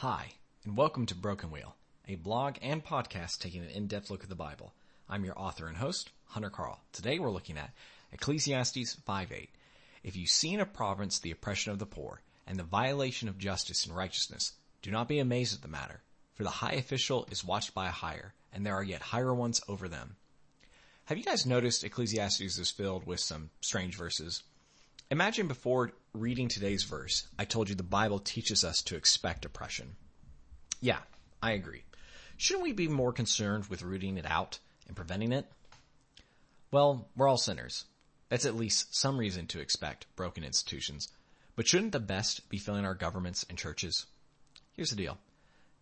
Hi, and welcome to Broken Wheel, a blog and podcast taking an in-depth look at the Bible. I'm your author and host, Hunter Carl. Today we're looking at Ecclesiastes 5.8. If you see in a province the oppression of the poor and the violation of justice and righteousness, do not be amazed at the matter, for the high official is watched by a higher, and there are yet higher ones over them. Have you guys noticed Ecclesiastes is filled with some strange verses? Imagine before reading today's verse, I told you the Bible teaches us to expect oppression. Yeah, I agree. Shouldn't we be more concerned with rooting it out and preventing it? Well, we're all sinners. That's at least some reason to expect broken institutions. But shouldn't the best be filling our governments and churches? Here's the deal.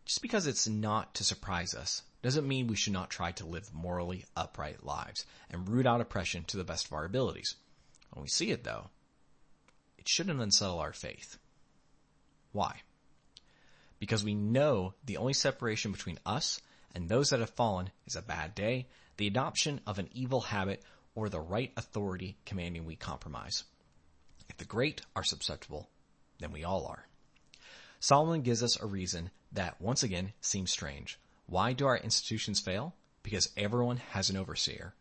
Just because it's not to surprise us doesn't mean we should not try to live morally upright lives and root out oppression to the best of our abilities. When we see it though, it shouldn't unsettle our faith. Why? Because we know the only separation between us and those that have fallen is a bad day, the adoption of an evil habit, or the right authority commanding we compromise. If the great are susceptible, then we all are. Solomon gives us a reason that once again seems strange. Why do our institutions fail? Because everyone has an overseer.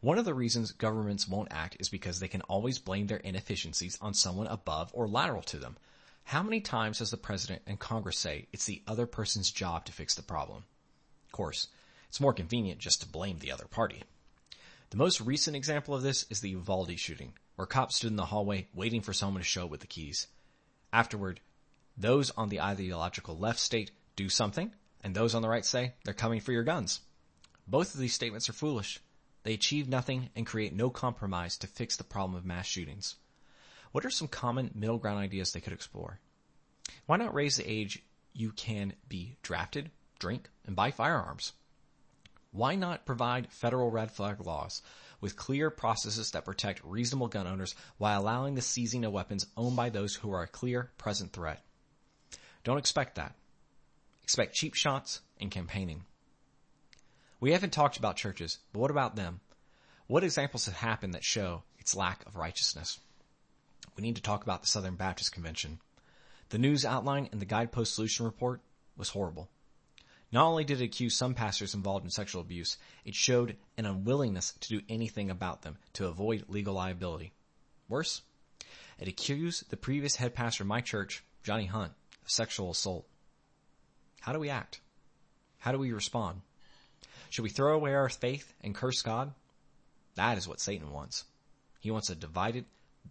One of the reasons governments won't act is because they can always blame their inefficiencies on someone above or lateral to them. How many times does the president and Congress say it's the other person's job to fix the problem? Of course, it's more convenient just to blame the other party. The most recent example of this is the Uvalde shooting, where cops stood in the hallway waiting for someone to show up with the keys. Afterward, those on the ideological left state do something, and those on the right say they're coming for your guns. Both of these statements are foolish. They achieve nothing and create no compromise to fix the problem of mass shootings. What are some common middle ground ideas they could explore? Why not raise the age you can be drafted, drink, and buy firearms? Why not provide federal red flag laws with clear processes that protect reasonable gun owners while allowing the seizing of weapons owned by those who are a clear present threat? Don't expect that. Expect cheap shots and campaigning. We haven't talked about churches, but what about them? What examples have happened that show its lack of righteousness? We need to talk about the Southern Baptist Convention. The news outline in the Guidepost Solution Report was horrible. Not only did it accuse some pastors involved in sexual abuse, it showed an unwillingness to do anything about them to avoid legal liability. Worse, it accused the previous head pastor of my church, Johnny Hunt, of sexual assault. How do we act? How do we respond? Should we throw away our faith and curse God? That is what Satan wants. He wants a divided,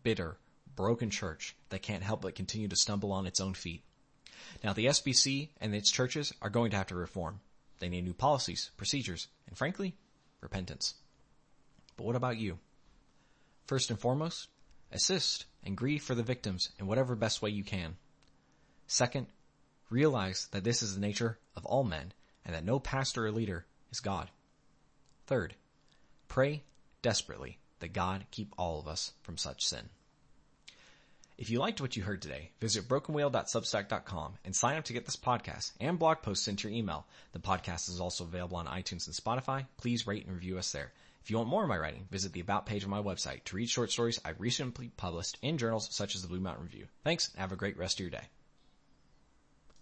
bitter, broken church that can't help but continue to stumble on its own feet. Now the SBC and its churches are going to have to reform. They need new policies, procedures, and frankly, repentance. But what about you? First and foremost, assist and grieve for the victims in whatever best way you can. Second, realize that this is the nature of all men and that no pastor or leader is God. Third, pray desperately that God keep all of us from such sin. If you liked what you heard today, visit brokenwheel.substack.com and sign up to get this podcast and blog posts sent to your email. The podcast is also available on iTunes and Spotify. Please rate and review us there. If you want more of my writing, visit the About page on my website to read short stories I've recently published in journals such as the Blue Mountain Review. Thanks, and have a great rest of your day.